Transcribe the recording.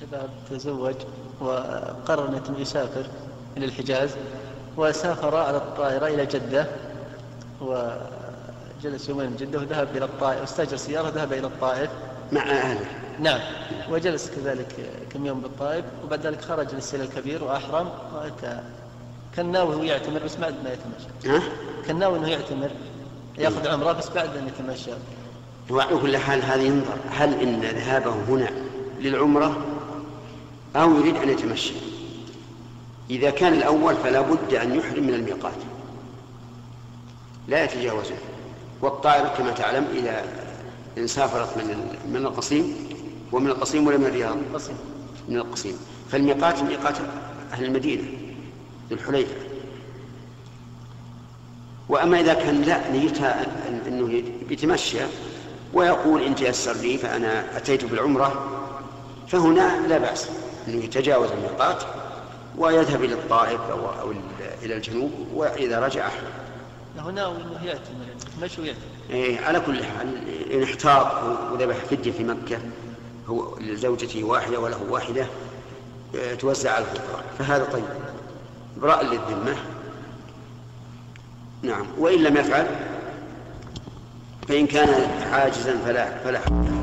شباب تزوج وقرر أن يسافر إلى الحجاز وسافر على الطائرة إلى جدة وجلس يومين في جدة وذهب إلى الطائف واستأجر سيارة ذهب إلى الطائف مع أهله. نعم. وجلس كذلك كم يوم بالطائف وبعد ذلك خرج للسيل الكبير وأحرم. وأتى كان ناوي هو يعتمر بس بعد ما يتمشى. ها؟ كان ناوي أنه يعتمر يأخذ عمرة بس بعد أن يتمشى. وعلى كل حال هذه ينظر هل إن ذهابه هنا للعمرة؟ أو يريد أن يتمشى. إذا كان الأول فلا بد أن يحرم من الميقات. لا يتجاوزه. والطائرة كما تعلم إذا إن سافرت من من القصيم ومن القصيم ولا من الرياض؟ من القصيم. فالميقات ميقات أهل المدينة ذو الحليفة. وأما إذا كان لا نيتها أنه يتمشى ويقول إن تيسر لي فأنا أتيت بالعمرة فهنا لا بأس أنه يتجاوز الميقات ويذهب إلى الطائف أو, أو إلى الجنوب وإذا رجع ناوي أنه يعتمر يتمشى ويعتمر إيه على كل حال إن احتاط وذبح فدية في مكة هو لزوجته واحدة وله واحدة آه، توزع على الفقراء. فهذا طيب. إبراء للذمة. نعم. وإن لم يفعل فإن كان عاجزا فلا فلا حق